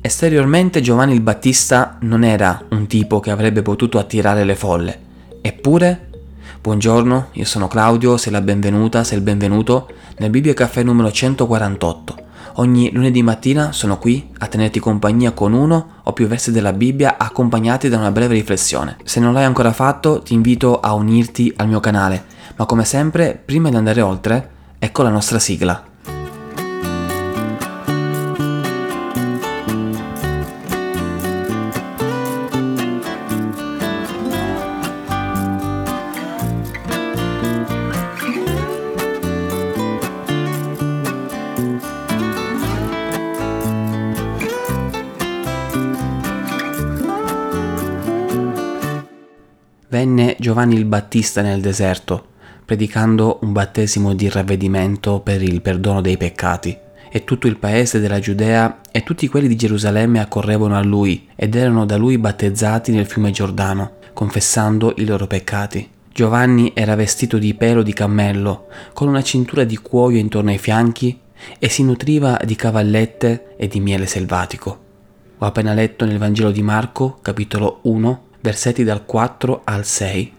Esteriormente Giovanni il Battista non era un tipo che avrebbe potuto attirare le folle, eppure, buongiorno, io sono Claudio, sei la benvenuta, sei il benvenuto nel Bibbia Caffè numero 148. Ogni lunedì mattina sono qui a tenerti compagnia con uno o più versi della Bibbia accompagnati da una breve riflessione. Se non l'hai ancora fatto ti invito a unirti al mio canale, ma come sempre, prima di andare oltre, ecco la nostra sigla. Venne Giovanni il Battista nel deserto, predicando un battesimo di ravvedimento per il perdono dei peccati. E tutto il paese della Giudea e tutti quelli di Gerusalemme accorrevano a lui ed erano da lui battezzati nel fiume Giordano, confessando i loro peccati. Giovanni era vestito di pelo di cammello, con una cintura di cuoio intorno ai fianchi e si nutriva di cavallette e di miele selvatico. Ho appena letto nel Vangelo di Marco, capitolo 1, versetti dal 4 al 6.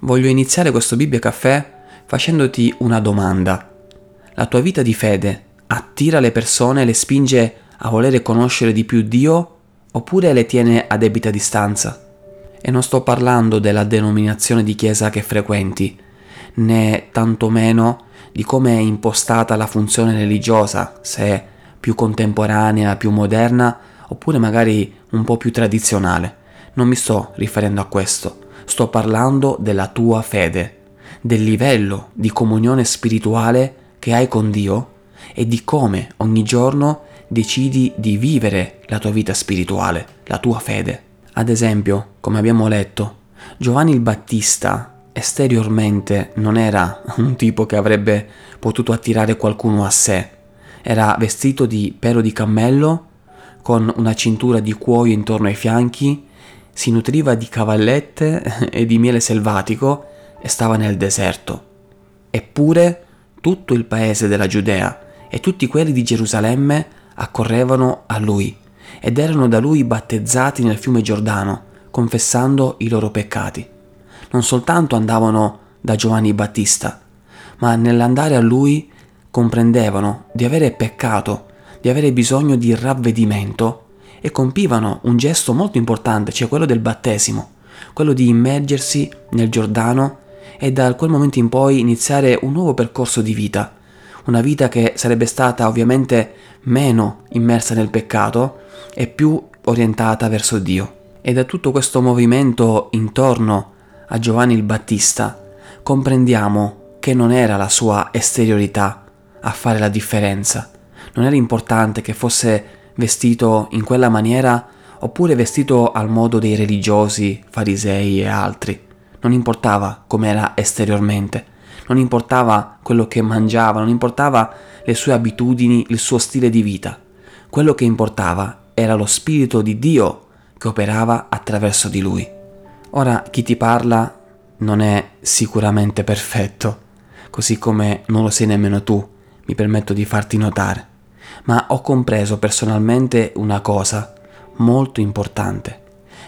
Voglio iniziare questo Bibbia Caffè facendoti una domanda. La tua vita di fede attira le persone e le spinge a volere conoscere di più Dio oppure le tiene a debita distanza? E non sto parlando della denominazione di chiesa che frequenti, né tantomeno di come è impostata la funzione religiosa, se più contemporanea, più moderna, oppure magari un po' più tradizionale. Non mi sto riferendo a questo, sto parlando della tua fede, del livello di comunione spirituale che hai con Dio e di come ogni giorno decidi di vivere la tua vita spirituale, la tua fede. Ad esempio, come abbiamo letto, Giovanni il Battista esteriormente non era un tipo che avrebbe potuto attirare qualcuno a sé. Era vestito di pelo di cammello, con una cintura di cuoio intorno ai fianchi si nutriva di cavallette e di miele selvatico e stava nel deserto. Eppure tutto il paese della Giudea e tutti quelli di Gerusalemme accorrevano a lui ed erano da lui battezzati nel fiume Giordano, confessando i loro peccati. Non soltanto andavano da Giovanni Battista, ma nell'andare a lui comprendevano di avere peccato, di avere bisogno di ravvedimento e compivano un gesto molto importante, cioè quello del battesimo, quello di immergersi nel Giordano e da quel momento in poi iniziare un nuovo percorso di vita, una vita che sarebbe stata ovviamente meno immersa nel peccato e più orientata verso Dio. E da tutto questo movimento intorno a Giovanni il Battista comprendiamo che non era la sua esteriorità a fare la differenza, non era importante che fosse vestito in quella maniera oppure vestito al modo dei religiosi, farisei e altri. Non importava com'era esteriormente, non importava quello che mangiava, non importava le sue abitudini, il suo stile di vita. Quello che importava era lo Spirito di Dio che operava attraverso di lui. Ora chi ti parla non è sicuramente perfetto, così come non lo sei nemmeno tu, mi permetto di farti notare ma ho compreso personalmente una cosa molto importante.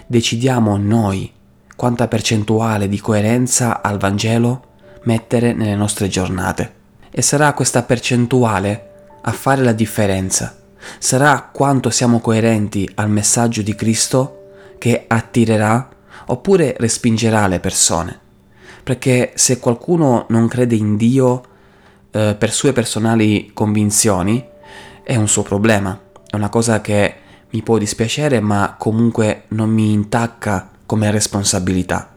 Decidiamo noi quanta percentuale di coerenza al Vangelo mettere nelle nostre giornate. E sarà questa percentuale a fare la differenza. Sarà quanto siamo coerenti al messaggio di Cristo che attirerà oppure respingerà le persone. Perché se qualcuno non crede in Dio eh, per sue personali convinzioni, è un suo problema, è una cosa che mi può dispiacere ma comunque non mi intacca come responsabilità.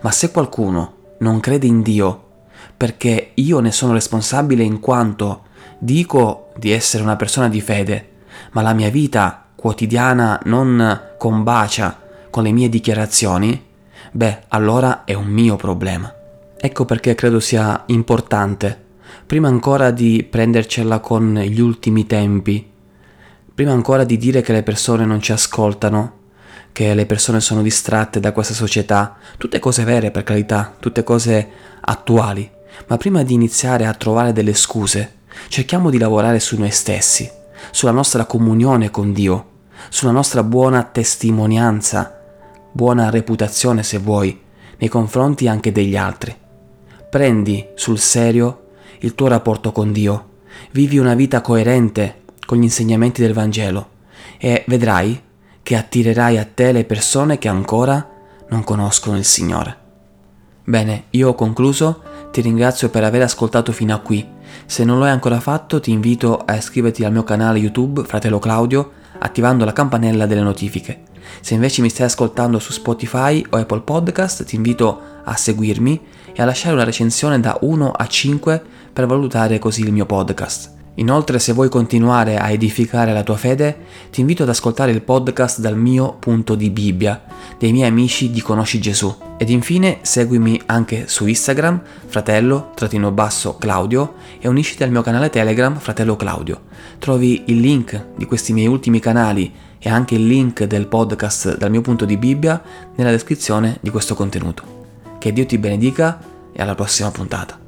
Ma se qualcuno non crede in Dio perché io ne sono responsabile in quanto dico di essere una persona di fede, ma la mia vita quotidiana non combacia con le mie dichiarazioni, beh, allora è un mio problema. Ecco perché credo sia importante prima ancora di prendercela con gli ultimi tempi, prima ancora di dire che le persone non ci ascoltano, che le persone sono distratte da questa società, tutte cose vere per carità, tutte cose attuali, ma prima di iniziare a trovare delle scuse, cerchiamo di lavorare su noi stessi, sulla nostra comunione con Dio, sulla nostra buona testimonianza, buona reputazione se vuoi, nei confronti anche degli altri. Prendi sul serio il tuo rapporto con Dio, vivi una vita coerente con gli insegnamenti del Vangelo e vedrai che attirerai a te le persone che ancora non conoscono il Signore. Bene, io ho concluso, ti ringrazio per aver ascoltato fino a qui. Se non lo hai ancora fatto ti invito a iscriverti al mio canale YouTube Fratello Claudio attivando la campanella delle notifiche. Se invece mi stai ascoltando su Spotify o Apple Podcast ti invito a seguirmi e a lasciare una recensione da 1 a 5 per valutare così il mio podcast. Inoltre se vuoi continuare a edificare la tua fede, ti invito ad ascoltare il podcast dal mio punto di Bibbia, dei miei amici di Conosci Gesù. Ed infine seguimi anche su Instagram, fratello-claudio, e unisciti al mio canale Telegram, fratello Claudio. Trovi il link di questi miei ultimi canali e anche il link del podcast dal mio punto di Bibbia nella descrizione di questo contenuto. Che Dio ti benedica e alla prossima puntata.